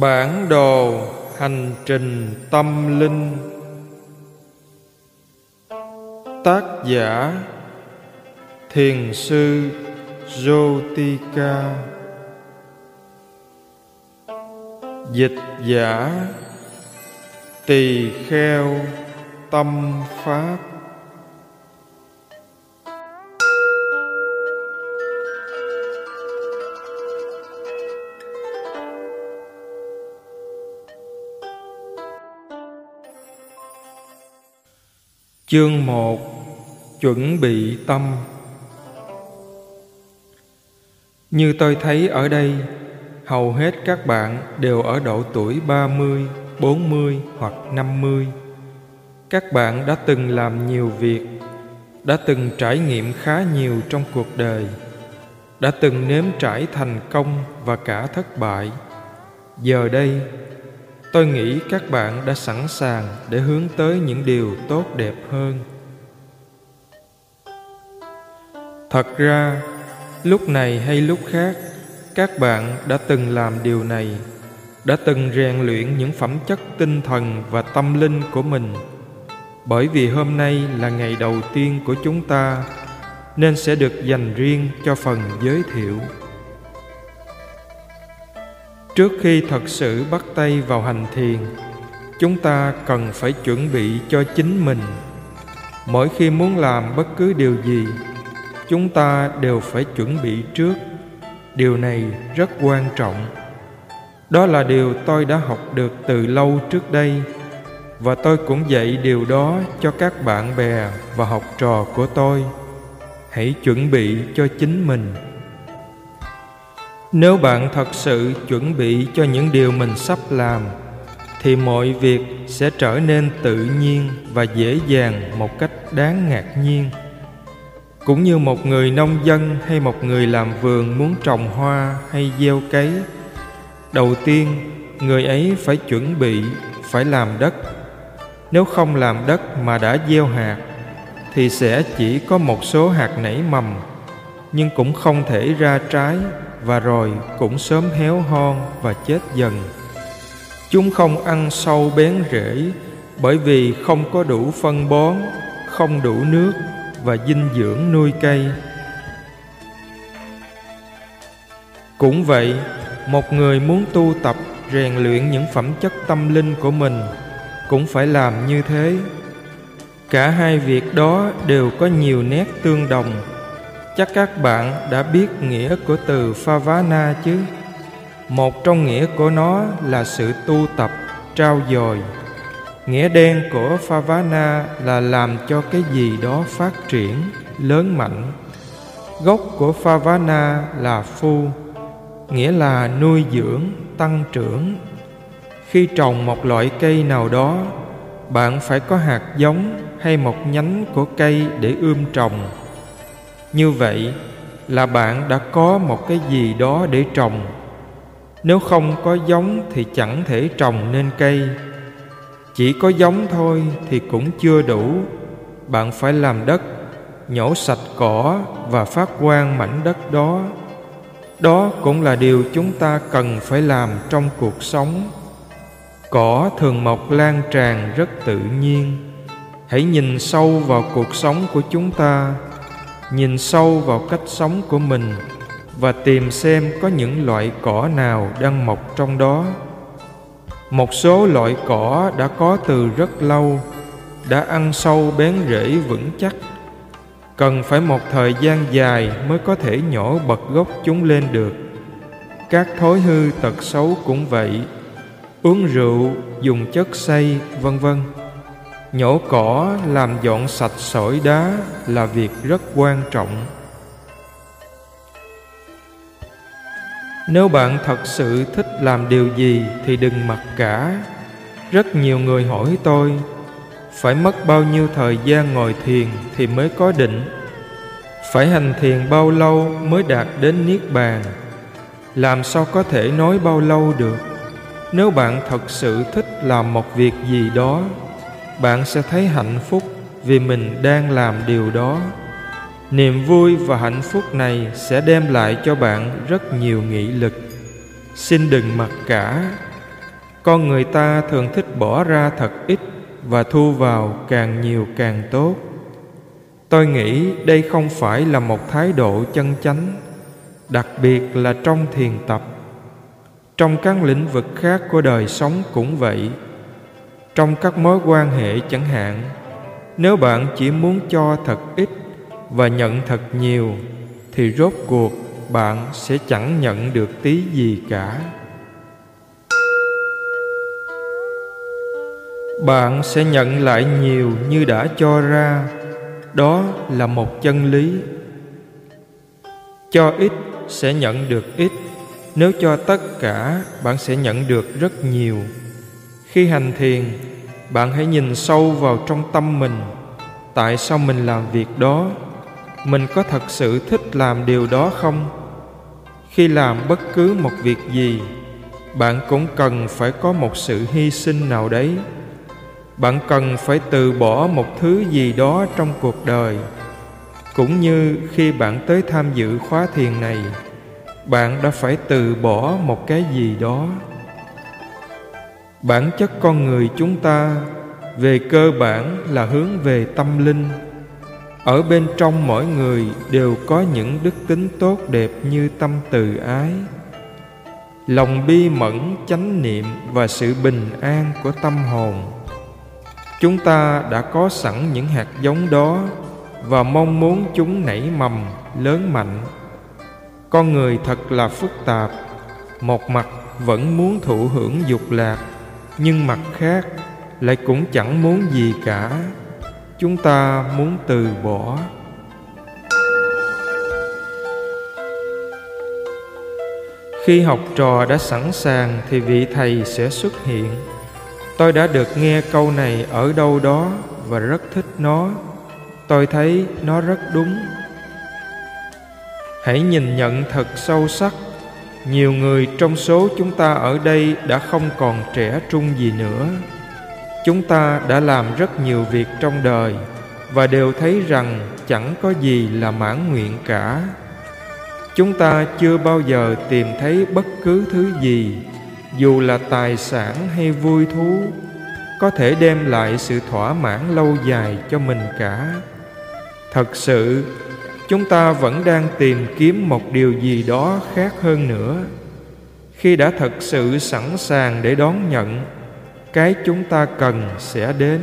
Bản đồ hành trình tâm linh. Tác giả Thiền sư Jotika Dịch giả Tỳ kheo tâm pháp. Chương 1 Chuẩn bị tâm Như tôi thấy ở đây, hầu hết các bạn đều ở độ tuổi 30, 40 hoặc 50. Các bạn đã từng làm nhiều việc, đã từng trải nghiệm khá nhiều trong cuộc đời, đã từng nếm trải thành công và cả thất bại. Giờ đây, tôi nghĩ các bạn đã sẵn sàng để hướng tới những điều tốt đẹp hơn. Thật ra, lúc này hay lúc khác, các bạn đã từng làm điều này, đã từng rèn luyện những phẩm chất tinh thần và tâm linh của mình. Bởi vì hôm nay là ngày đầu tiên của chúng ta, nên sẽ được dành riêng cho phần giới thiệu trước khi thật sự bắt tay vào hành thiền, chúng ta cần phải chuẩn bị cho chính mình. Mỗi khi muốn làm bất cứ điều gì, chúng ta đều phải chuẩn bị trước. Điều này rất quan trọng. Đó là điều tôi đã học được từ lâu trước đây, và tôi cũng dạy điều đó cho các bạn bè và học trò của tôi. Hãy chuẩn bị cho chính mình nếu bạn thật sự chuẩn bị cho những điều mình sắp làm, thì mọi việc sẽ trở nên tự nhiên và dễ dàng một cách đáng ngạc nhiên. Cũng như một người nông dân hay một người làm vườn muốn trồng hoa hay gieo cấy, đầu tiên, người ấy phải chuẩn bị, phải làm đất. Nếu không làm đất mà đã gieo hạt, thì sẽ chỉ có một số hạt nảy mầm, nhưng cũng không thể ra trái và rồi cũng sớm héo hon và chết dần. Chúng không ăn sâu bén rễ, bởi vì không có đủ phân bón, không đủ nước và dinh dưỡng nuôi cây. Cũng vậy, một người muốn tu tập, rèn luyện những phẩm chất tâm linh của mình cũng phải làm như thế. Cả hai việc đó đều có nhiều nét tương đồng chắc các bạn đã biết nghĩa của từ favana chứ? Một trong nghĩa của nó là sự tu tập, trao dồi. Nghĩa đen của favana là làm cho cái gì đó phát triển, lớn mạnh. Gốc của favana là phu, nghĩa là nuôi dưỡng, tăng trưởng. Khi trồng một loại cây nào đó, bạn phải có hạt giống hay một nhánh của cây để ươm trồng như vậy là bạn đã có một cái gì đó để trồng. Nếu không có giống thì chẳng thể trồng nên cây. Chỉ có giống thôi thì cũng chưa đủ. Bạn phải làm đất, nhổ sạch cỏ và phát quang mảnh đất đó. Đó cũng là điều chúng ta cần phải làm trong cuộc sống. Cỏ thường mọc lan tràn rất tự nhiên. Hãy nhìn sâu vào cuộc sống của chúng ta nhìn sâu vào cách sống của mình và tìm xem có những loại cỏ nào đang mọc trong đó. Một số loại cỏ đã có từ rất lâu đã ăn sâu bén rễ vững chắc. Cần phải một thời gian dài mới có thể nhổ bật gốc chúng lên được. Các thói hư tật xấu cũng vậy uống rượu dùng chất say, vân vân nhổ cỏ làm dọn sạch sỏi đá là việc rất quan trọng. Nếu bạn thật sự thích làm điều gì thì đừng mặc cả. Rất nhiều người hỏi tôi, phải mất bao nhiêu thời gian ngồi thiền thì mới có định? Phải hành thiền bao lâu mới đạt đến niết bàn? Làm sao có thể nói bao lâu được? Nếu bạn thật sự thích làm một việc gì đó bạn sẽ thấy hạnh phúc vì mình đang làm điều đó. Niềm vui và hạnh phúc này sẽ đem lại cho bạn rất nhiều nghị lực. Xin đừng mặc cả. Con người ta thường thích bỏ ra thật ít và thu vào càng nhiều càng tốt. Tôi nghĩ đây không phải là một thái độ chân chánh, đặc biệt là trong thiền tập. Trong các lĩnh vực khác của đời sống cũng vậy trong các mối quan hệ chẳng hạn. Nếu bạn chỉ muốn cho thật ít và nhận thật nhiều, thì rốt cuộc bạn sẽ chẳng nhận được tí gì cả. Bạn sẽ nhận lại nhiều như đã cho ra. Đó là một chân lý. Cho ít sẽ nhận được ít. Nếu cho tất cả, bạn sẽ nhận được rất nhiều khi hành thiền, bạn hãy nhìn sâu vào trong tâm mình. Tại sao mình làm việc đó? Mình có thật sự thích làm điều đó không? Khi làm bất cứ một việc gì, bạn cũng cần phải có một sự hy sinh nào đấy. Bạn cần phải từ bỏ một thứ gì đó trong cuộc đời. Cũng như khi bạn tới tham dự khóa thiền này, bạn đã phải từ bỏ một cái gì đó bản chất con người chúng ta về cơ bản là hướng về tâm linh. Ở bên trong mỗi người đều có những đức tính tốt đẹp như tâm từ ái. Lòng bi mẫn, chánh niệm và sự bình an của tâm hồn. Chúng ta đã có sẵn những hạt giống đó và mong muốn chúng nảy mầm, lớn mạnh. Con người thật là phức tạp, một mặt vẫn muốn thụ hưởng dục lạc nhưng mặt khác lại cũng chẳng muốn gì cả. Chúng ta muốn từ bỏ. Khi học trò đã sẵn sàng thì vị thầy sẽ xuất hiện. Tôi đã được nghe câu này ở đâu đó và rất thích nó. Tôi thấy nó rất đúng. Hãy nhìn nhận thật sâu sắc nhiều người trong số chúng ta ở đây đã không còn trẻ trung gì nữa. Chúng ta đã làm rất nhiều việc trong đời và đều thấy rằng chẳng có gì là mãn nguyện cả. Chúng ta chưa bao giờ tìm thấy bất cứ thứ gì, dù là tài sản hay vui thú, có thể đem lại sự thỏa mãn lâu dài cho mình cả. Thật sự chúng ta vẫn đang tìm kiếm một điều gì đó khác hơn nữa. Khi đã thật sự sẵn sàng để đón nhận, cái chúng ta cần sẽ đến.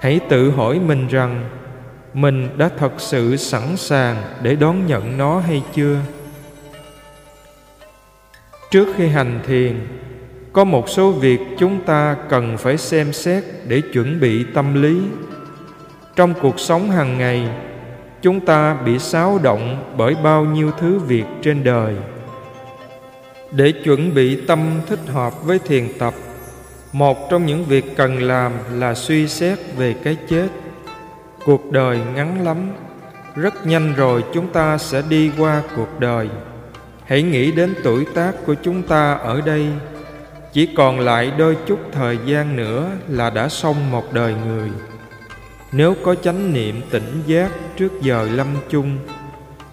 Hãy tự hỏi mình rằng, mình đã thật sự sẵn sàng để đón nhận nó hay chưa? Trước khi hành thiền, có một số việc chúng ta cần phải xem xét để chuẩn bị tâm lý. Trong cuộc sống hàng ngày chúng ta bị xáo động bởi bao nhiêu thứ việc trên đời. Để chuẩn bị tâm thích hợp với thiền tập, một trong những việc cần làm là suy xét về cái chết. Cuộc đời ngắn lắm, rất nhanh rồi chúng ta sẽ đi qua cuộc đời. Hãy nghĩ đến tuổi tác của chúng ta ở đây. Chỉ còn lại đôi chút thời gian nữa là đã xong một đời người nếu có chánh niệm tỉnh giác trước giờ lâm chung,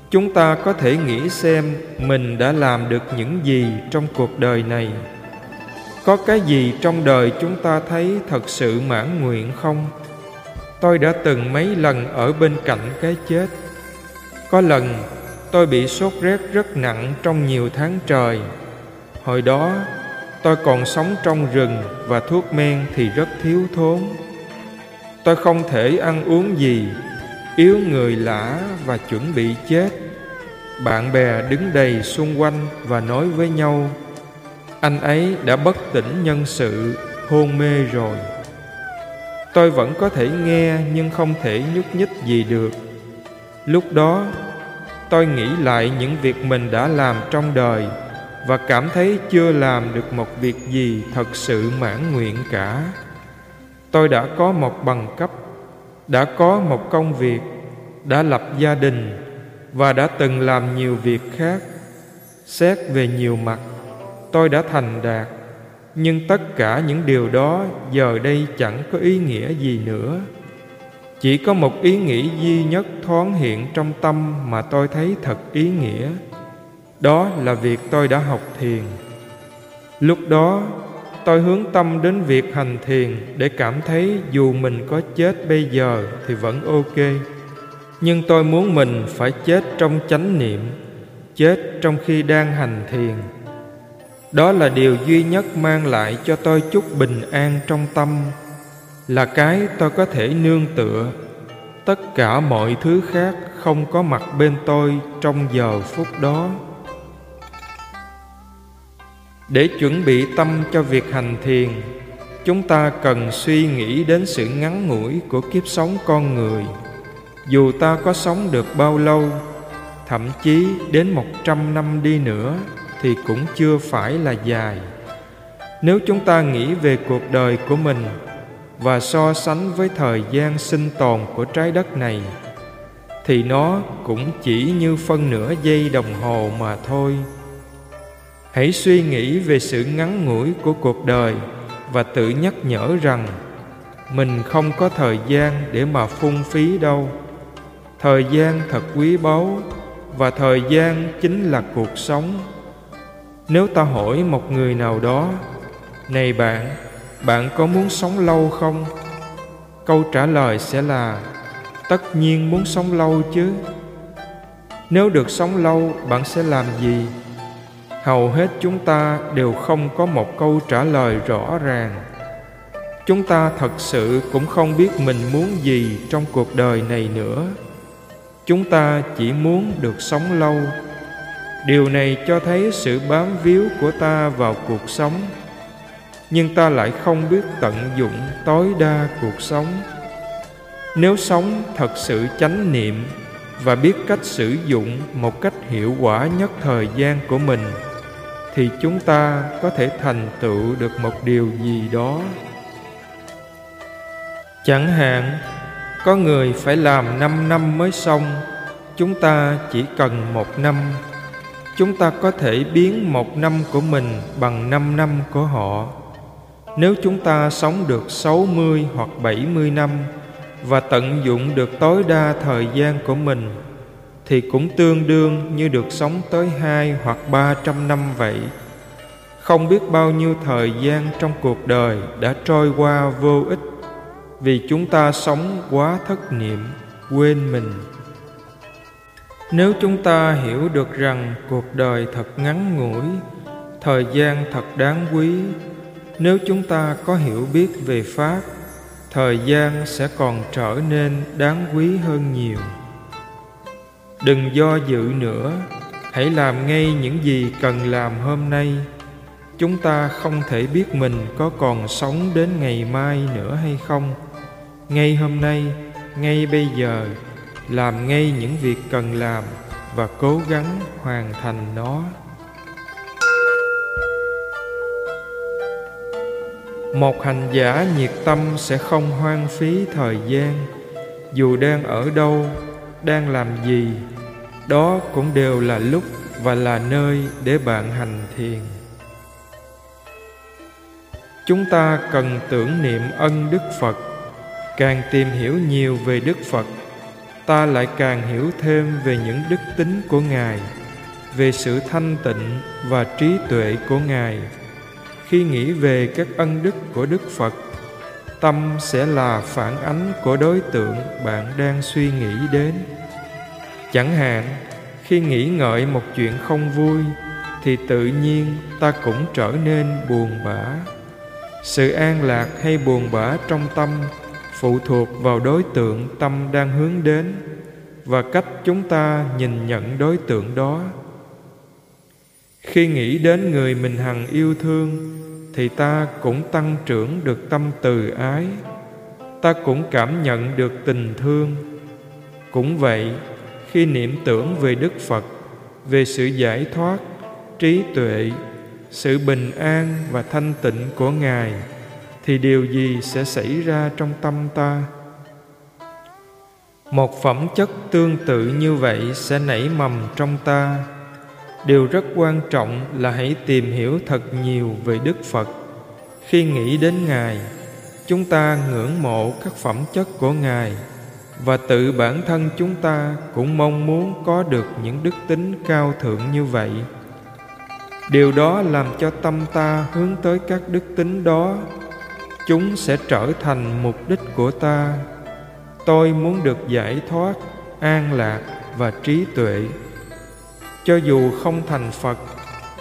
chúng ta có thể nghĩ xem mình đã làm được những gì trong cuộc đời này. Có cái gì trong đời chúng ta thấy thật sự mãn nguyện không? Tôi đã từng mấy lần ở bên cạnh cái chết. Có lần, tôi bị sốt rét rất nặng trong nhiều tháng trời. Hồi đó, tôi còn sống trong rừng và thuốc men thì rất thiếu thốn tôi không thể ăn uống gì. Yếu người lã và chuẩn bị chết. Bạn bè đứng đầy xung quanh và nói với nhau, anh ấy đã bất tỉnh nhân sự, hôn mê rồi. Tôi vẫn có thể nghe nhưng không thể nhúc nhích gì được. Lúc đó, tôi nghĩ lại những việc mình đã làm trong đời và cảm thấy chưa làm được một việc gì thật sự mãn nguyện cả tôi đã có một bằng cấp, đã có một công việc, đã lập gia đình và đã từng làm nhiều việc khác. Xét về nhiều mặt, tôi đã thành đạt, nhưng tất cả những điều đó giờ đây chẳng có ý nghĩa gì nữa. Chỉ có một ý nghĩ duy nhất thoáng hiện trong tâm mà tôi thấy thật ý nghĩa, đó là việc tôi đã học thiền. Lúc đó tôi hướng tâm đến việc hành thiền để cảm thấy dù mình có chết bây giờ thì vẫn ok. Nhưng tôi muốn mình phải chết trong chánh niệm, chết trong khi đang hành thiền. Đó là điều duy nhất mang lại cho tôi chút bình an trong tâm, là cái tôi có thể nương tựa. Tất cả mọi thứ khác không có mặt bên tôi trong giờ phút đó để chuẩn bị tâm cho việc hành thiền, chúng ta cần suy nghĩ đến sự ngắn ngủi của kiếp sống con người. Dù ta có sống được bao lâu, thậm chí đến một trăm năm đi nữa thì cũng chưa phải là dài. Nếu chúng ta nghĩ về cuộc đời của mình và so sánh với thời gian sinh tồn của trái đất này, thì nó cũng chỉ như phân nửa giây đồng hồ mà thôi hãy suy nghĩ về sự ngắn ngủi của cuộc đời và tự nhắc nhở rằng mình không có thời gian để mà phung phí đâu. Thời gian thật quý báu và thời gian chính là cuộc sống. Nếu ta hỏi một người nào đó, này bạn bạn có muốn sống lâu không? Câu trả lời sẽ là, tất nhiên muốn sống lâu chứ. Nếu được sống lâu, bạn sẽ làm gì? Hầu hết chúng ta đều không có một câu trả lời rõ ràng. Chúng ta thật sự cũng không biết mình muốn gì trong cuộc đời này nữa. Chúng ta chỉ muốn được sống lâu. Điều này cho thấy sự bám víu của ta vào cuộc sống. Nhưng ta lại không biết tận dụng tối đa cuộc sống. Nếu sống thật sự chánh niệm và biết cách sử dụng một cách hiệu quả nhất thời gian của mình thì chúng ta có thể thành tựu được một điều gì đó. Chẳng hạn, có người phải làm năm năm mới xong, chúng ta chỉ cần một năm. Chúng ta có thể biến một năm của mình bằng năm năm của họ. Nếu chúng ta sống được 60 hoặc 70 năm và tận dụng được tối đa thời gian của mình thì cũng tương đương như được sống tới hai hoặc ba trăm năm vậy. Không biết bao nhiêu thời gian trong cuộc đời đã trôi qua vô ích vì chúng ta sống quá thất niệm, quên mình. Nếu chúng ta hiểu được rằng cuộc đời thật ngắn ngủi, thời gian thật đáng quý, nếu chúng ta có hiểu biết về Pháp, thời gian sẽ còn trở nên đáng quý hơn nhiều đừng do dự nữa, hãy làm ngay những gì cần làm hôm nay. Chúng ta không thể biết mình có còn sống đến ngày mai nữa hay không. Ngay hôm nay, ngay bây giờ, làm ngay những việc cần làm và cố gắng hoàn thành nó. Một hành giả nhiệt tâm sẽ không hoang phí thời gian, dù đang ở đâu đang làm gì, đó cũng đều là lúc và là nơi để bạn hành thiền. Chúng ta cần tưởng niệm ân đức phật, càng tìm hiểu nhiều về đức phật, ta lại càng hiểu thêm về những đức tính của ngài, về sự thanh tịnh và trí tuệ của ngài. Khi nghĩ về các ân đức của đức phật tâm sẽ là phản ánh của đối tượng bạn đang suy nghĩ đến. Chẳng hạn, khi nghĩ ngợi một chuyện không vui, thì tự nhiên ta cũng trở nên buồn bã. Sự an lạc hay buồn bã trong tâm phụ thuộc vào đối tượng tâm đang hướng đến và cách chúng ta nhìn nhận đối tượng đó. Khi nghĩ đến người mình hằng yêu thương thì ta cũng tăng trưởng được tâm từ ái. Ta cũng cảm nhận được tình thương. Cũng vậy, khi niệm tưởng về đức phật, về sự giải thoát, trí tuệ, sự bình an và thanh tịnh của ngài, thì điều gì sẽ xảy ra trong tâm ta? Một phẩm chất tương tự như vậy sẽ nảy mầm trong ta điều rất quan trọng là hãy tìm hiểu thật nhiều về đức phật. Khi nghĩ đến ngài, chúng ta ngưỡng mộ các phẩm chất của ngài, và tự bản thân chúng ta cũng mong muốn có được những đức tính cao thượng như vậy. Điều đó làm cho tâm ta hướng tới các đức tính đó. Chúng sẽ trở thành mục đích của ta. Tôi muốn được giải thoát an lạc và trí tuệ cho dù không thành phật,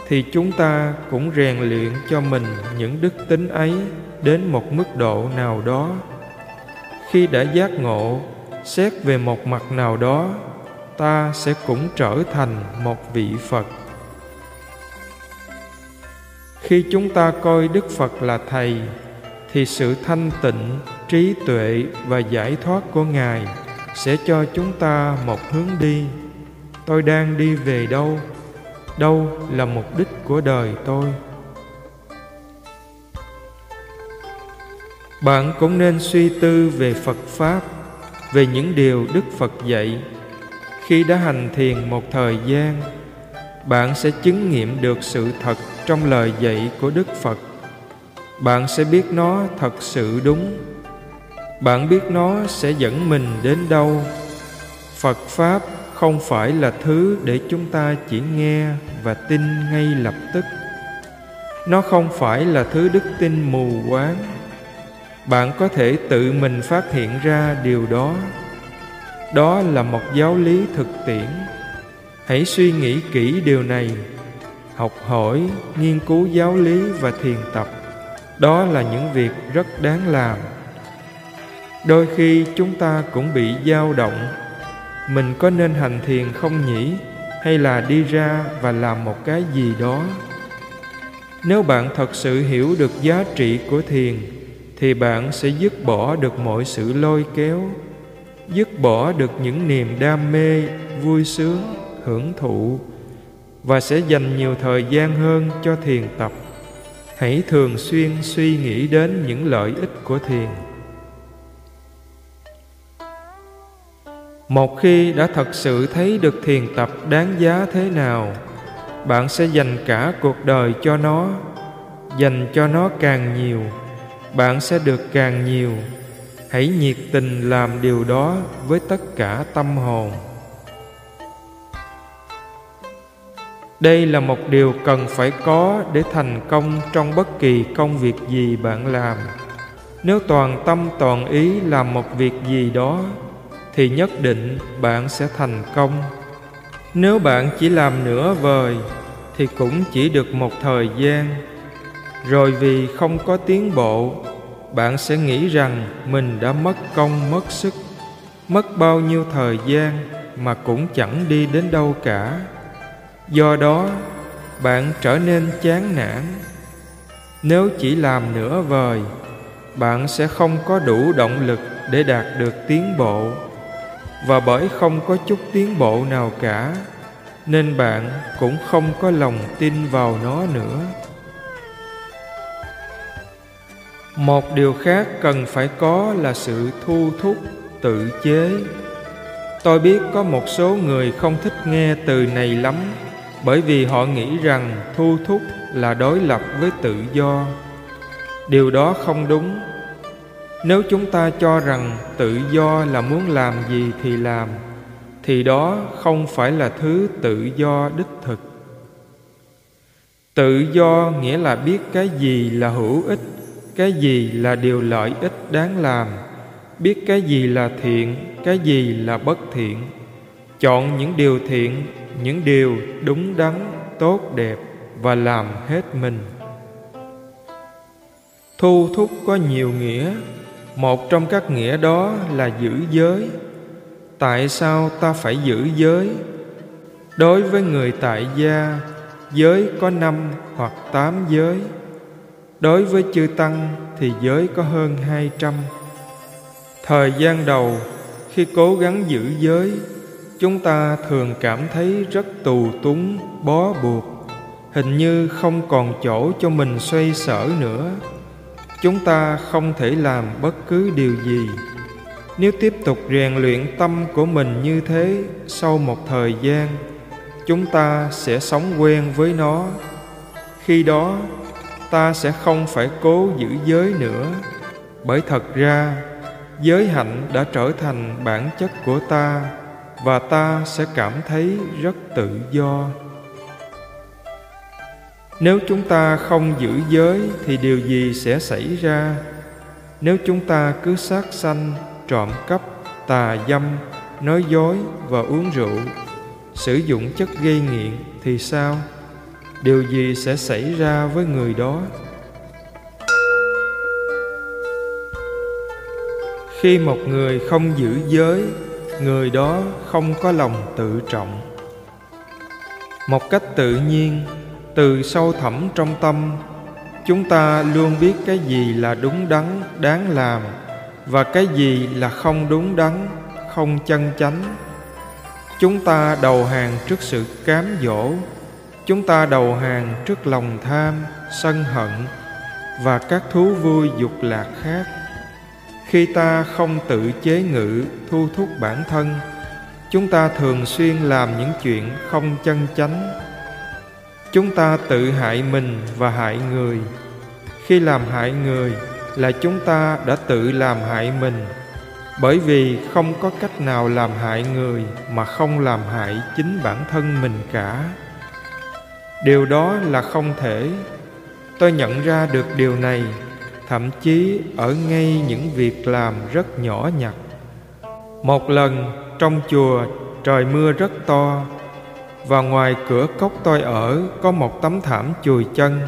thì chúng ta cũng rèn luyện cho mình những đức tính ấy đến một mức độ nào đó. Khi đã giác ngộ, xét về một mặt nào đó, ta sẽ cũng trở thành một vị phật. Khi chúng ta coi đức phật là thầy, thì sự thanh tịnh, trí tuệ và giải thoát của ngài sẽ cho chúng ta một hướng đi tôi đang đi về đâu? Đâu là mục đích của đời tôi? Bạn cũng nên suy tư về phật pháp, về những điều đức phật dạy. Khi đã hành thiền một thời gian, bạn sẽ chứng nghiệm được sự thật trong lời dạy của đức phật. Bạn sẽ biết nó thật sự đúng. Bạn biết nó sẽ dẫn mình đến đâu? Phật pháp không phải là thứ để chúng ta chỉ nghe và tin ngay lập tức. Nó không phải là thứ đức tin mù quáng. Bạn có thể tự mình phát hiện ra điều đó. Đó là một giáo lý thực tiễn. Hãy suy nghĩ kỹ điều này. Học hỏi, nghiên cứu giáo lý và thiền tập. Đó là những việc rất đáng làm. Đôi khi chúng ta cũng bị dao động mình có nên hành thiền không nhỉ? Hay là đi ra và làm một cái gì đó? Nếu bạn thật sự hiểu được giá trị của thiền, thì bạn sẽ dứt bỏ được mọi sự lôi kéo, dứt bỏ được những niềm đam mê, vui sướng, hưởng thụ, và sẽ dành nhiều thời gian hơn cho thiền tập. Hãy thường xuyên suy nghĩ đến những lợi ích của thiền. Một khi đã thật sự thấy được thiền tập đáng giá thế nào, bạn sẽ dành cả cuộc đời cho nó, dành cho nó càng nhiều, bạn sẽ được càng nhiều. Hãy nhiệt tình làm điều đó với tất cả tâm hồn. Đây là một điều cần phải có để thành công trong bất kỳ công việc gì bạn làm. Nếu toàn tâm toàn ý làm một việc gì đó thì nhất định bạn sẽ thành công. Nếu bạn chỉ làm nửa vời, thì cũng chỉ được một thời gian. Rồi vì không có tiến bộ, bạn sẽ nghĩ rằng mình đã mất công, mất sức, mất bao nhiêu thời gian mà cũng chẳng đi đến đâu cả. Do đó, bạn trở nên chán nản. Nếu chỉ làm nửa vời, bạn sẽ không có đủ động lực để đạt được tiến bộ và bởi không có chút tiến bộ nào cả, nên bạn cũng không có lòng tin vào nó nữa. Một điều khác cần phải có là sự thu thúc, tự chế. Tôi biết có một số người không thích nghe từ này lắm, bởi vì họ nghĩ rằng thu thúc là đối lập với tự do. Điều đó không đúng nếu chúng ta cho rằng tự do là muốn làm gì thì làm, thì đó không phải là thứ tự do đích thực. Tự do nghĩa là biết cái gì là hữu ích, cái gì là điều lợi ích đáng làm, biết cái gì là thiện, cái gì là bất thiện. Chọn những điều thiện, những điều đúng đắn, tốt đẹp và làm hết mình. Thu thúc có nhiều nghĩa một trong các nghĩa đó là giữ giới. Tại sao ta phải giữ giới? Đối với người tại gia, giới có năm hoặc tám giới. Đối với chư tăng thì giới có hơn hai trăm. Thời gian đầu, khi cố gắng giữ giới, chúng ta thường cảm thấy rất tù túng, bó buộc. Hình như không còn chỗ cho mình xoay sở nữa chúng ta không thể làm bất cứ điều gì. Nếu tiếp tục rèn luyện tâm của mình như thế sau một thời gian, chúng ta sẽ sống quen với nó. Khi đó, ta sẽ không phải cố giữ giới nữa, bởi thật ra, giới hạnh đã trở thành bản chất của ta và ta sẽ cảm thấy rất tự do nếu chúng ta không giữ giới thì điều gì sẽ xảy ra? Nếu chúng ta cứ sát sanh, trộm cắp, tà dâm, nói dối và uống rượu, sử dụng chất gây nghiện thì sao? Điều gì sẽ xảy ra với người đó? Khi một người không giữ giới, người đó không có lòng tự trọng. Một cách tự nhiên từ sâu thẳm trong tâm, chúng ta luôn biết cái gì là đúng đắn, đáng làm, và cái gì là không đúng đắn, không chân chánh. Chúng ta đầu hàng trước sự cám dỗ, chúng ta đầu hàng trước lòng tham, sân hận, và các thú vui dục lạc khác. Khi ta không tự chế ngự, thu thúc bản thân, chúng ta thường xuyên làm những chuyện không chân chánh chúng ta tự hại mình và hại người. Khi làm hại người là chúng ta đã tự làm hại mình. Bởi vì không có cách nào làm hại người mà không làm hại chính bản thân mình cả. Điều đó là không thể. Tôi nhận ra được điều này, thậm chí ở ngay những việc làm rất nhỏ nhặt. Một lần, trong chùa, trời mưa rất to và ngoài cửa cốc tôi ở, có một tấm thảm chùi chân,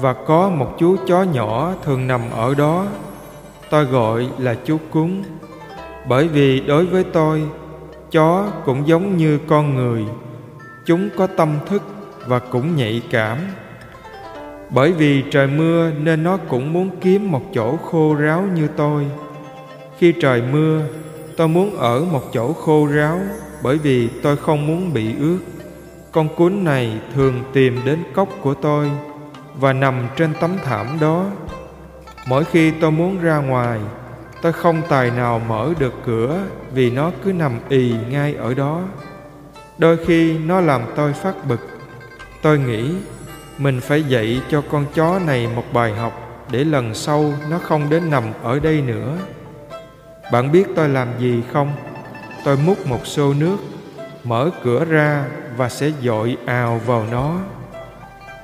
và có một chú chó nhỏ thường nằm ở đó. Tôi gọi là chú cúng bởi vì đối với tôi, chó cũng giống như con người. Chúng có tâm thức và cũng nhạy cảm. Bởi vì trời mưa nên nó cũng muốn kiếm một chỗ khô ráo như tôi. Khi trời mưa, tôi muốn ở một chỗ khô ráo, bởi vì tôi không muốn bị ướt con cún này thường tìm đến cốc của tôi và nằm trên tấm thảm đó. Mỗi khi tôi muốn ra ngoài, tôi không tài nào mở được cửa vì nó cứ nằm ì ngay ở đó. Đôi khi nó làm tôi phát bực. Tôi nghĩ mình phải dạy cho con chó này một bài học để lần sau nó không đến nằm ở đây nữa. Bạn biết tôi làm gì không? Tôi múc một xô nước, mở cửa ra và sẽ dội ào vào nó.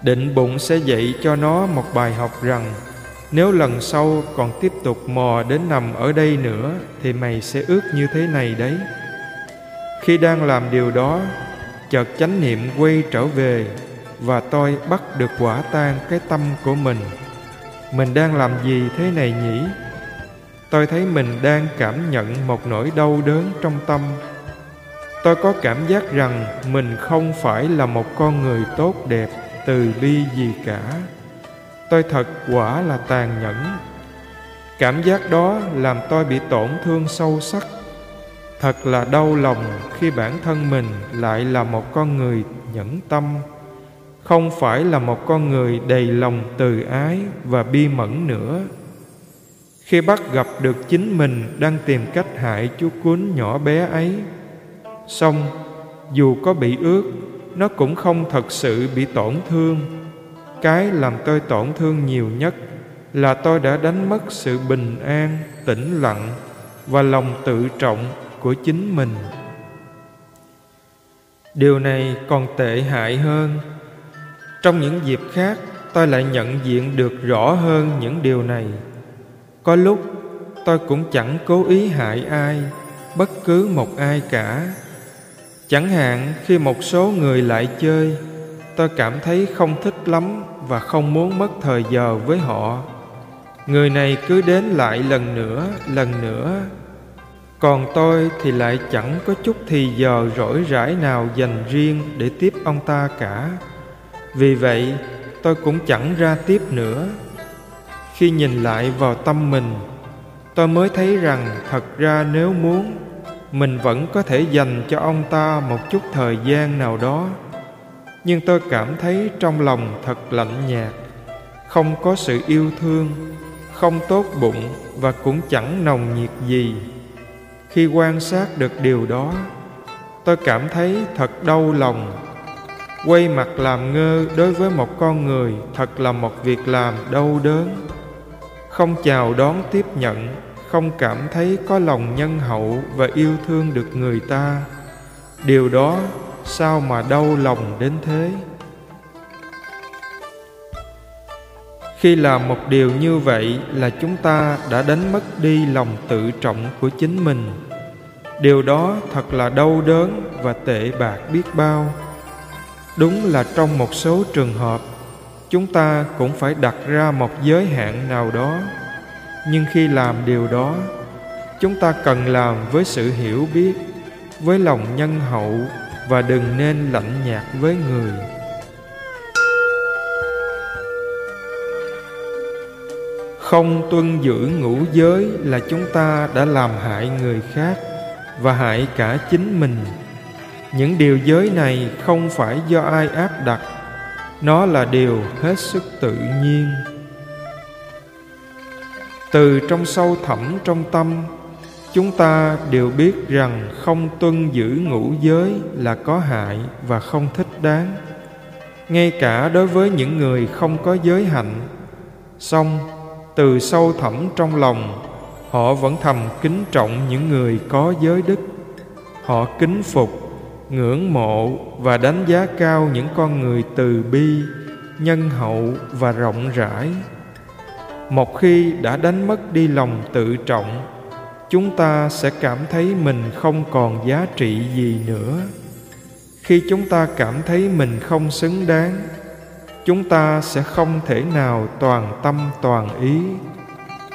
Định bụng sẽ dạy cho nó một bài học rằng, nếu lần sau còn tiếp tục mò đến nằm ở đây nữa, thì mày sẽ ướt như thế này đấy. Khi đang làm điều đó, chợt chánh niệm quay trở về và tôi bắt được quả tan cái tâm của mình. Mình đang làm gì thế này nhỉ? Tôi thấy mình đang cảm nhận một nỗi đau đớn trong tâm tôi có cảm giác rằng mình không phải là một con người tốt đẹp từ bi gì cả. Tôi thật quả là tàn nhẫn. Cảm giác đó làm tôi bị tổn thương sâu sắc. Thật là đau lòng khi bản thân mình lại là một con người nhẫn tâm. Không phải là một con người đầy lòng từ ái và bi mẫn nữa. Khi bắt gặp được chính mình đang tìm cách hại chú cuốn nhỏ bé ấy xong, dù có bị ướt nó cũng không thật sự bị tổn thương. Cái làm tôi tổn thương nhiều nhất là tôi đã đánh mất sự bình an, tĩnh lặng và lòng tự trọng của chính mình. Điều này còn tệ hại hơn. Trong những dịp khác, tôi lại nhận diện được rõ hơn những điều này. Có lúc, tôi cũng chẳng cố ý hại ai, bất cứ một ai cả chẳng hạn khi một số người lại chơi tôi cảm thấy không thích lắm và không muốn mất thời giờ với họ. Người này cứ đến lại lần nữa lần nữa. Còn tôi thì lại chẳng có chút thì giờ rỗi rãi nào dành riêng để tiếp ông ta cả. Vì vậy, tôi cũng chẳng ra tiếp nữa. Khi nhìn lại vào tâm mình, tôi mới thấy rằng thật ra nếu muốn mình vẫn có thể dành cho ông ta một chút thời gian nào đó. Nhưng tôi cảm thấy trong lòng thật lạnh nhạt. Không có sự yêu thương, không tốt bụng và cũng chẳng nồng nhiệt gì. Khi quan sát được điều đó, tôi cảm thấy thật đau lòng. Quay mặt làm ngơ đối với một con người thật là một việc làm đau đớn. Không chào đón tiếp nhận không cảm thấy có lòng nhân hậu và yêu thương được người ta. Điều đó sao mà đau lòng đến thế? Khi làm một điều như vậy là chúng ta đã đánh mất đi lòng tự trọng của chính mình. Điều đó thật là đau đớn và tệ bạc biết bao. Đúng là trong một số trường hợp, chúng ta cũng phải đặt ra một giới hạn nào đó nhưng khi làm điều đó, chúng ta cần làm với sự hiểu biết, với lòng nhân hậu và đừng nên lạnh nhạt với người. Không tuân giữ ngũ giới là chúng ta đã làm hại người khác và hại cả chính mình. Những điều giới này không phải do ai áp đặt, nó là điều hết sức tự nhiên từ trong sâu thẳm trong tâm, chúng ta đều biết rằng không tuân giữ ngũ giới là có hại và không thích đáng. Ngay cả đối với những người không có giới hạnh, song từ sâu thẳm trong lòng, họ vẫn thầm kính trọng những người có giới đức. Họ kính phục, ngưỡng mộ và đánh giá cao những con người từ bi, nhân hậu và rộng rãi một khi đã đánh mất đi lòng tự trọng, chúng ta sẽ cảm thấy mình không còn giá trị gì nữa. Khi chúng ta cảm thấy mình không xứng đáng, chúng ta sẽ không thể nào toàn tâm toàn ý.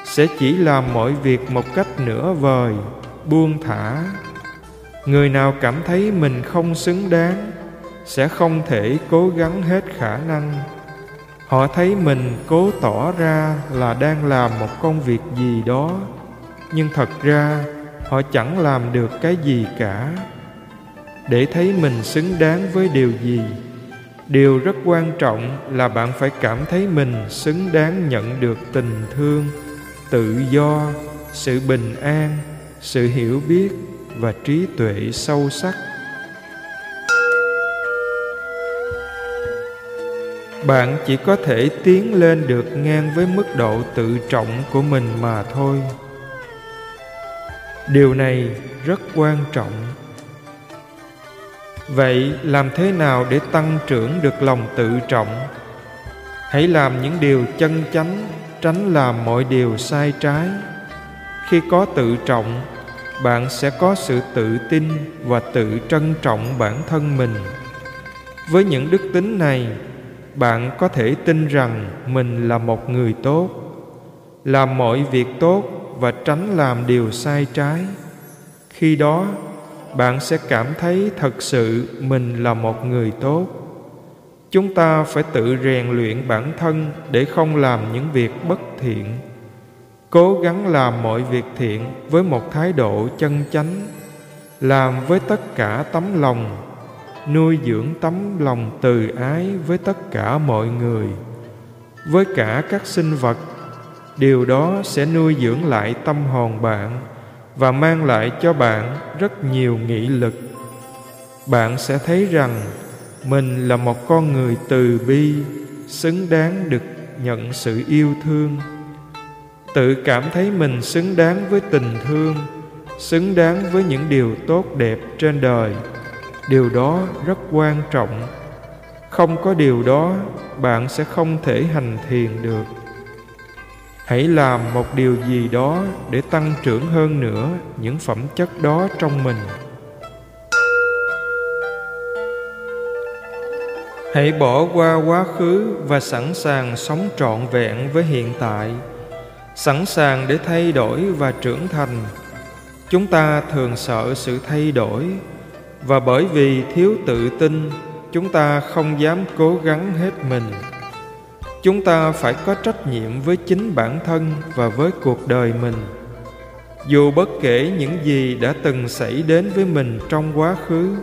Sẽ chỉ làm mọi việc một cách nửa vời, buông thả. Người nào cảm thấy mình không xứng đáng, sẽ không thể cố gắng hết khả năng họ thấy mình cố tỏ ra là đang làm một công việc gì đó. Nhưng thật ra, họ chẳng làm được cái gì cả. Để thấy mình xứng đáng với điều gì, điều rất quan trọng là bạn phải cảm thấy mình xứng đáng nhận được tình thương, tự do, sự bình an, sự hiểu biết và trí tuệ sâu sắc. Bạn chỉ có thể tiến lên được ngang với mức độ tự trọng của mình mà thôi. Điều này rất quan trọng. Vậy làm thế nào để tăng trưởng được lòng tự trọng? Hãy làm những điều chân chánh, tránh làm mọi điều sai trái. Khi có tự trọng, bạn sẽ có sự tự tin và tự trân trọng bản thân mình. Với những đức tính này bạn có thể tin rằng mình là một người tốt, làm mọi việc tốt và tránh làm điều sai trái. Khi đó, bạn sẽ cảm thấy thật sự mình là một người tốt. Chúng ta phải tự rèn luyện bản thân để không làm những việc bất thiện. Cố gắng làm mọi việc thiện với một thái độ chân chánh, làm với tất cả tấm lòng nuôi dưỡng tấm lòng từ ái với tất cả mọi người. Với cả các sinh vật, điều đó sẽ nuôi dưỡng lại tâm hồn bạn và mang lại cho bạn rất nhiều nghị lực. Bạn sẽ thấy rằng mình là một con người từ bi, xứng đáng được nhận sự yêu thương. Tự cảm thấy mình xứng đáng với tình thương, xứng đáng với những điều tốt đẹp trên đời điều đó rất quan trọng. Không có điều đó, bạn sẽ không thể hành thiền được. Hãy làm một điều gì đó để tăng trưởng hơn nữa những phẩm chất đó trong mình. Hãy bỏ qua quá khứ và sẵn sàng sống trọn vẹn với hiện tại. Sẵn sàng để thay đổi và trưởng thành. Chúng ta thường sợ sự thay đổi và bởi vì thiếu tự tin, chúng ta không dám cố gắng hết mình. Chúng ta phải có trách nhiệm với chính bản thân và với cuộc đời mình. Dù bất kể những gì đã từng xảy đến với mình trong quá khứ,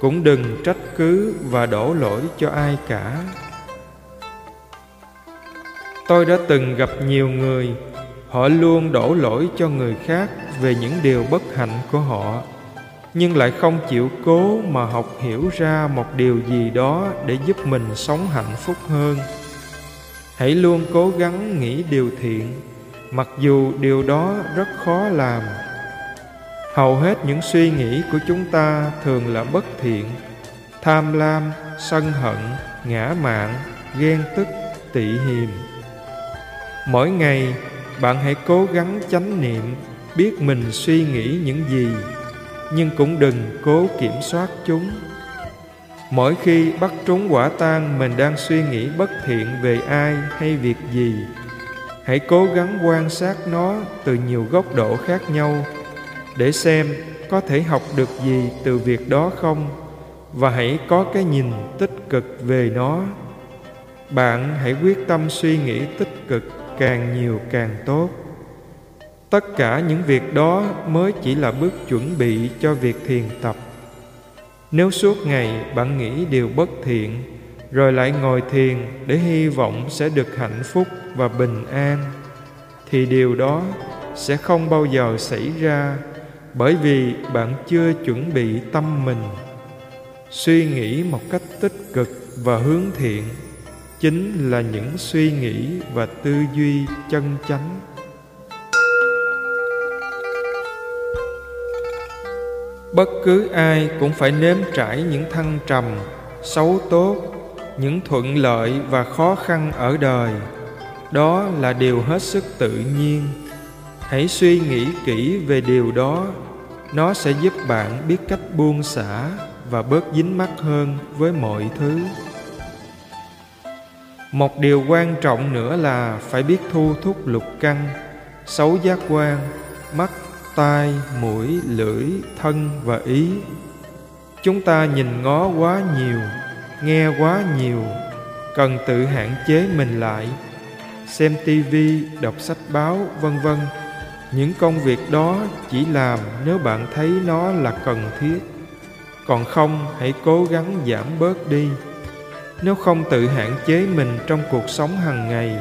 cũng đừng trách cứ và đổ lỗi cho ai cả. Tôi đã từng gặp nhiều người, họ luôn đổ lỗi cho người khác về những điều bất hạnh của họ nhưng lại không chịu cố mà học hiểu ra một điều gì đó để giúp mình sống hạnh phúc hơn. Hãy luôn cố gắng nghĩ điều thiện, mặc dù điều đó rất khó làm. Hầu hết những suy nghĩ của chúng ta thường là bất thiện, tham lam, sân hận, ngã mạn, ghen tức, tị hiềm. Mỗi ngày, bạn hãy cố gắng chánh niệm, biết mình suy nghĩ những gì nhưng cũng đừng cố kiểm soát chúng. Mỗi khi bắt trúng quả tang mình đang suy nghĩ bất thiện về ai hay việc gì, hãy cố gắng quan sát nó từ nhiều góc độ khác nhau để xem có thể học được gì từ việc đó không, và hãy có cái nhìn tích cực về nó. Bạn hãy quyết tâm suy nghĩ tích cực càng nhiều càng tốt tất cả những việc đó mới chỉ là bước chuẩn bị cho việc thiền tập. Nếu suốt ngày bạn nghĩ điều bất thiện, rồi lại ngồi thiền để hy vọng sẽ được hạnh phúc và bình an, thì điều đó sẽ không bao giờ xảy ra bởi vì bạn chưa chuẩn bị tâm mình. Suy nghĩ một cách tích cực và hướng thiện chính là những suy nghĩ và tư duy chân chánh. Bất cứ ai cũng phải nếm trải những thăng trầm, xấu tốt, những thuận lợi và khó khăn ở đời. Đó là điều hết sức tự nhiên. Hãy suy nghĩ kỹ về điều đó. Nó sẽ giúp bạn biết cách buông xả và bớt dính mắc hơn với mọi thứ. Một điều quan trọng nữa là phải biết thu thúc lục căn, xấu giác quan, mắt tai, mũi, lưỡi, thân và ý. Chúng ta nhìn ngó quá nhiều, nghe quá nhiều, cần tự hạn chế mình lại. Xem tivi đọc sách báo, vân vân. Những công việc đó chỉ làm nếu bạn thấy nó là cần thiết. Còn không, hãy cố gắng giảm bớt đi. Nếu không tự hạn chế mình trong cuộc sống hàng ngày,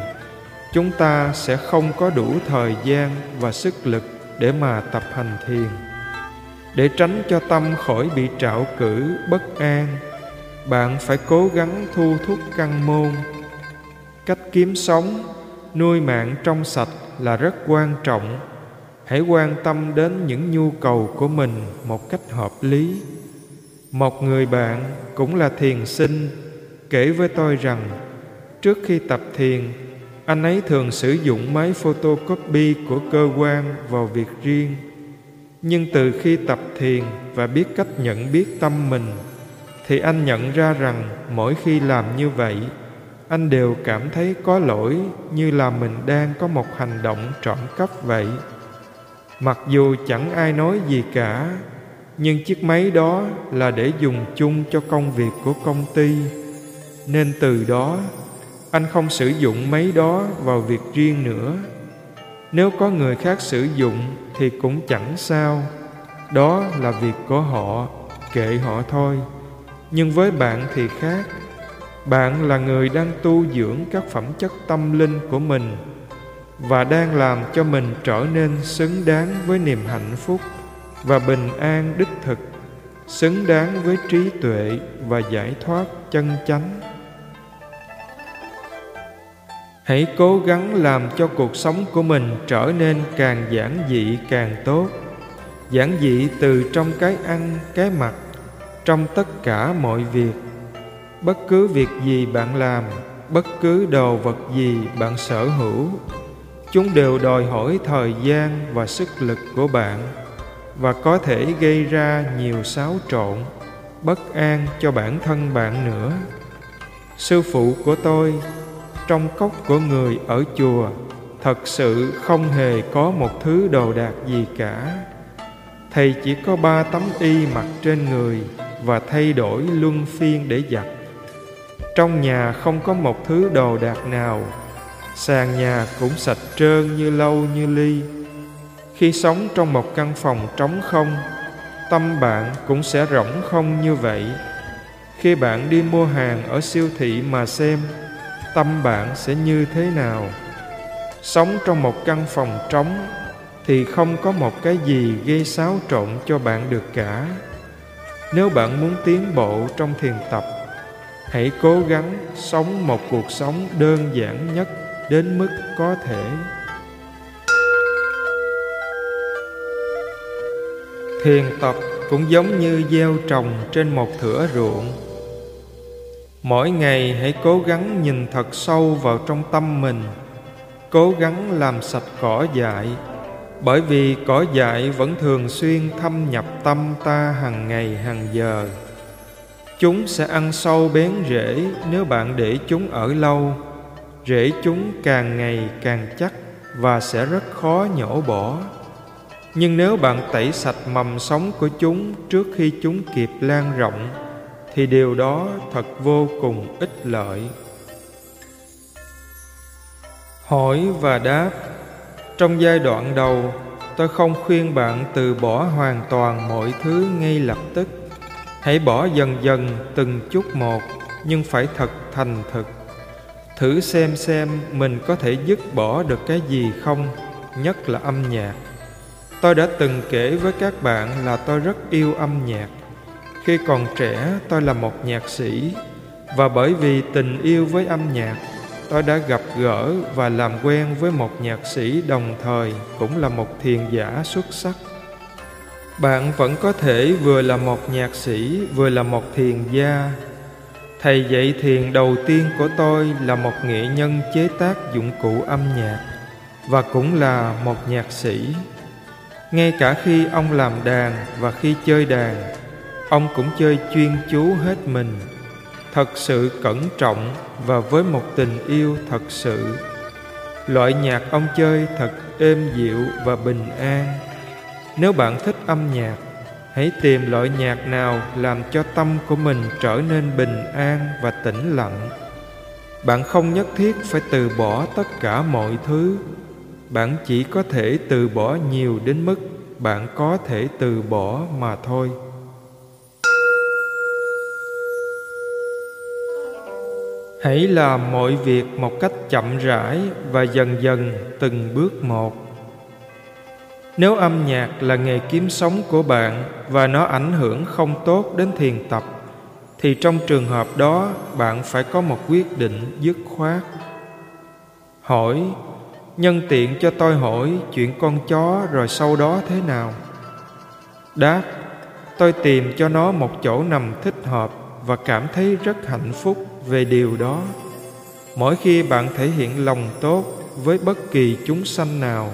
chúng ta sẽ không có đủ thời gian và sức lực để mà tập hành thiền, để tránh cho tâm khỏi bị trạo cử bất an. Bạn phải cố gắng thu thúc căn môn. Cách kiếm sống, nuôi mạng trong sạch là rất quan trọng. Hãy quan tâm đến những nhu cầu của mình một cách hợp lý. Một người bạn cũng là thiền sinh, kể với tôi rằng, trước khi tập thiền anh ấy thường sử dụng máy photocopy của cơ quan vào việc riêng. Nhưng từ khi tập thiền và biết cách nhận biết tâm mình, thì anh nhận ra rằng mỗi khi làm như vậy, anh đều cảm thấy có lỗi như là mình đang có một hành động trộm cắp vậy. Mặc dù chẳng ai nói gì cả, nhưng chiếc máy đó là để dùng chung cho công việc của công ty. Nên từ đó anh không sử dụng mấy đó vào việc riêng nữa. Nếu có người khác sử dụng thì cũng chẳng sao. Đó là việc của họ, kệ họ thôi. Nhưng với bạn thì khác. Bạn là người đang tu dưỡng các phẩm chất tâm linh của mình và đang làm cho mình trở nên xứng đáng với niềm hạnh phúc và bình an đích thực, xứng đáng với trí tuệ và giải thoát chân chánh hãy cố gắng làm cho cuộc sống của mình trở nên càng giản dị càng tốt. Giản dị từ trong cái ăn, cái mặc, trong tất cả mọi việc. Bất cứ việc gì bạn làm, bất cứ đồ vật gì bạn sở hữu, chúng đều đòi hỏi thời gian và sức lực của bạn và có thể gây ra nhiều xáo trộn, bất an cho bản thân bạn nữa. Sư phụ của tôi trong cốc của người ở chùa, thật sự không hề có một thứ đồ đạc gì cả. Thầy chỉ có ba tấm y mặc trên người và thay đổi luân phiên để giặt. Trong nhà không có một thứ đồ đạc nào. Sàn nhà cũng sạch trơn như lâu như ly. Khi sống trong một căn phòng trống không, tâm bạn cũng sẽ rỗng không như vậy. Khi bạn đi mua hàng ở siêu thị mà xem tâm bạn sẽ như thế nào? Sống trong một căn phòng trống thì không có một cái gì gây xáo trộn cho bạn được cả. Nếu bạn muốn tiến bộ trong thiền tập, hãy cố gắng sống một cuộc sống đơn giản nhất đến mức có thể. Thiền tập cũng giống như gieo trồng trên một thửa ruộng mỗi ngày hãy cố gắng nhìn thật sâu vào trong tâm mình. Cố gắng làm sạch cỏ dại, bởi vì cỏ dại vẫn thường xuyên thâm nhập tâm ta hàng ngày hàng giờ. Chúng sẽ ăn sâu bén rễ nếu bạn để chúng ở lâu. Rễ chúng càng ngày càng chắc và sẽ rất khó nhổ bỏ. Nhưng nếu bạn tẩy sạch mầm sống của chúng trước khi chúng kịp lan rộng thì điều đó thật vô cùng ích lợi. Hỏi và đáp, trong giai đoạn đầu, tôi không khuyên bạn từ bỏ hoàn toàn mọi thứ ngay lập tức. Hãy bỏ dần dần từng chút một, nhưng phải thật thành thực. Thử xem xem mình có thể dứt bỏ được cái gì không, nhất là âm nhạc. Tôi đã từng kể với các bạn là tôi rất yêu âm nhạc khi còn trẻ, tôi là một nhạc sĩ. Và bởi vì tình yêu với âm nhạc, tôi đã gặp gỡ và làm quen với một nhạc sĩ đồng thời cũng là một thiền giả xuất sắc. Bạn vẫn có thể vừa là một nhạc sĩ, vừa là một thiền gia. Thầy dạy thiền đầu tiên của tôi là một nghệ nhân chế tác dụng cụ âm nhạc và cũng là một nhạc sĩ. Ngay cả khi ông làm đàn và khi chơi đàn ông cũng chơi chuyên chú hết mình. Thật sự cẩn trọng và với một tình yêu thật sự. Loại nhạc ông chơi thật êm dịu và bình an. Nếu bạn thích âm nhạc, hãy tìm loại nhạc nào làm cho tâm của mình trở nên bình an và tĩnh lặng. Bạn không nhất thiết phải từ bỏ tất cả mọi thứ. Bạn chỉ có thể từ bỏ nhiều đến mức bạn có thể từ bỏ mà thôi. Hãy làm mọi việc một cách chậm rãi và dần dần từng bước một. Nếu âm nhạc là nghề kiếm sống của bạn và nó ảnh hưởng không tốt đến thiền tập, thì trong trường hợp đó bạn phải có một quyết định dứt khoát. Hỏi, nhân tiện cho tôi hỏi chuyện con chó rồi sau đó thế nào? Đáp, tôi tìm cho nó một chỗ nằm thích hợp và cảm thấy rất hạnh phúc về điều đó. Mỗi khi bạn thể hiện lòng tốt với bất kỳ chúng sanh nào,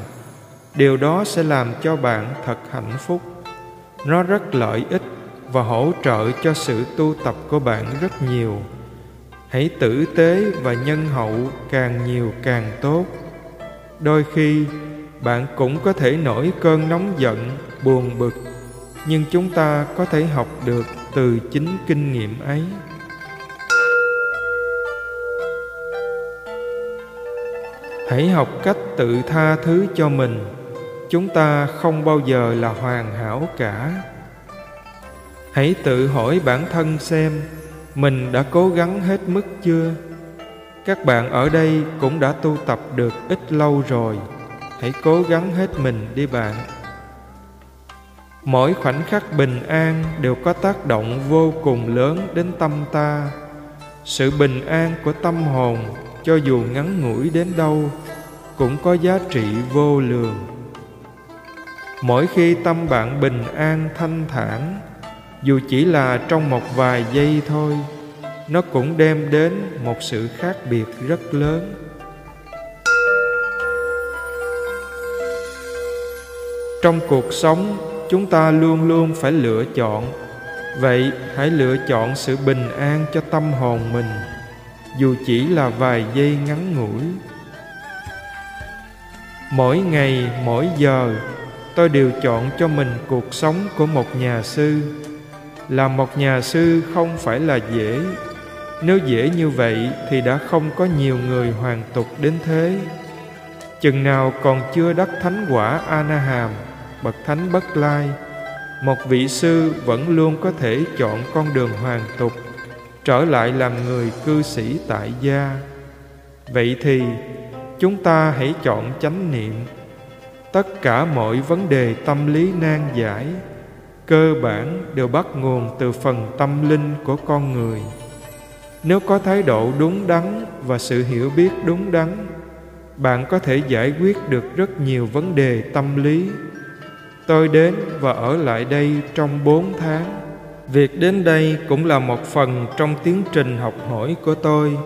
điều đó sẽ làm cho bạn thật hạnh phúc. Nó rất lợi ích và hỗ trợ cho sự tu tập của bạn rất nhiều. Hãy tử tế và nhân hậu càng nhiều càng tốt. Đôi khi, bạn cũng có thể nổi cơn nóng giận, buồn bực, nhưng chúng ta có thể học được từ chính kinh nghiệm ấy. Hãy học cách tự tha thứ cho mình. Chúng ta không bao giờ là hoàn hảo cả. Hãy tự hỏi bản thân xem, mình đã cố gắng hết mức chưa? Các bạn ở đây cũng đã tu tập được ít lâu rồi. Hãy cố gắng hết mình đi bạn. Mỗi khoảnh khắc bình an đều có tác động vô cùng lớn đến tâm ta sự bình an của tâm hồn, cho dù ngắn ngủi đến đâu, cũng có giá trị vô lường mỗi khi tâm bạn bình an, thanh thản, dù chỉ là trong một vài giây thôi, nó cũng đem đến một sự khác biệt rất lớn. Trong cuộc sống, chúng ta luôn luôn phải lựa chọn vậy hãy lựa chọn sự bình an cho tâm hồn mình, dù chỉ là vài giây ngắn ngủi. Mỗi ngày, mỗi giờ, tôi đều chọn cho mình cuộc sống của một nhà sư. Làm một nhà sư không phải là dễ. Nếu dễ như vậy thì đã không có nhiều người hoàn tục đến thế. Chừng nào còn chưa đắc thánh quả a na hàm bậc thánh bất lai một vị sư vẫn luôn có thể chọn con đường hoàn tục, trở lại làm người cư sĩ tại gia. Vậy thì, chúng ta hãy chọn chánh niệm. Tất cả mọi vấn đề tâm lý nan giải, cơ bản đều bắt nguồn từ phần tâm linh của con người. Nếu có thái độ đúng đắn và sự hiểu biết đúng đắn, bạn có thể giải quyết được rất nhiều vấn đề tâm lý tôi đến và ở lại đây trong bốn tháng. Việc đến đây cũng là một phần trong tiến trình học hỏi của tôi.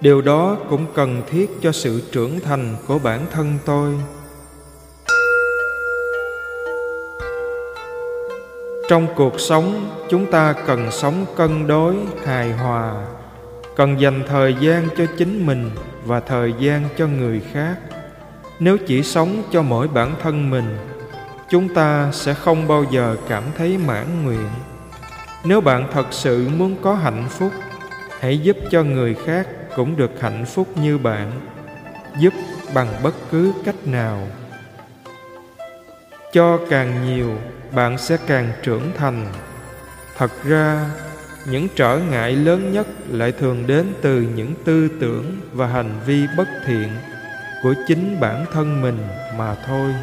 Điều đó cũng cần thiết cho sự trưởng thành của bản thân tôi. Trong cuộc sống, chúng ta cần sống cân đối, hài hòa, cần dành thời gian cho chính mình và thời gian cho người khác. Nếu chỉ sống cho mỗi bản thân mình chúng ta sẽ không bao giờ cảm thấy mãn nguyện. Nếu bạn thật sự muốn có hạnh phúc, hãy giúp cho người khác cũng được hạnh phúc như bạn. Giúp bằng bất cứ cách nào. Cho càng nhiều, bạn sẽ càng trưởng thành. Thật ra, những trở ngại lớn nhất lại thường đến từ những tư tưởng và hành vi bất thiện của chính bản thân mình mà thôi.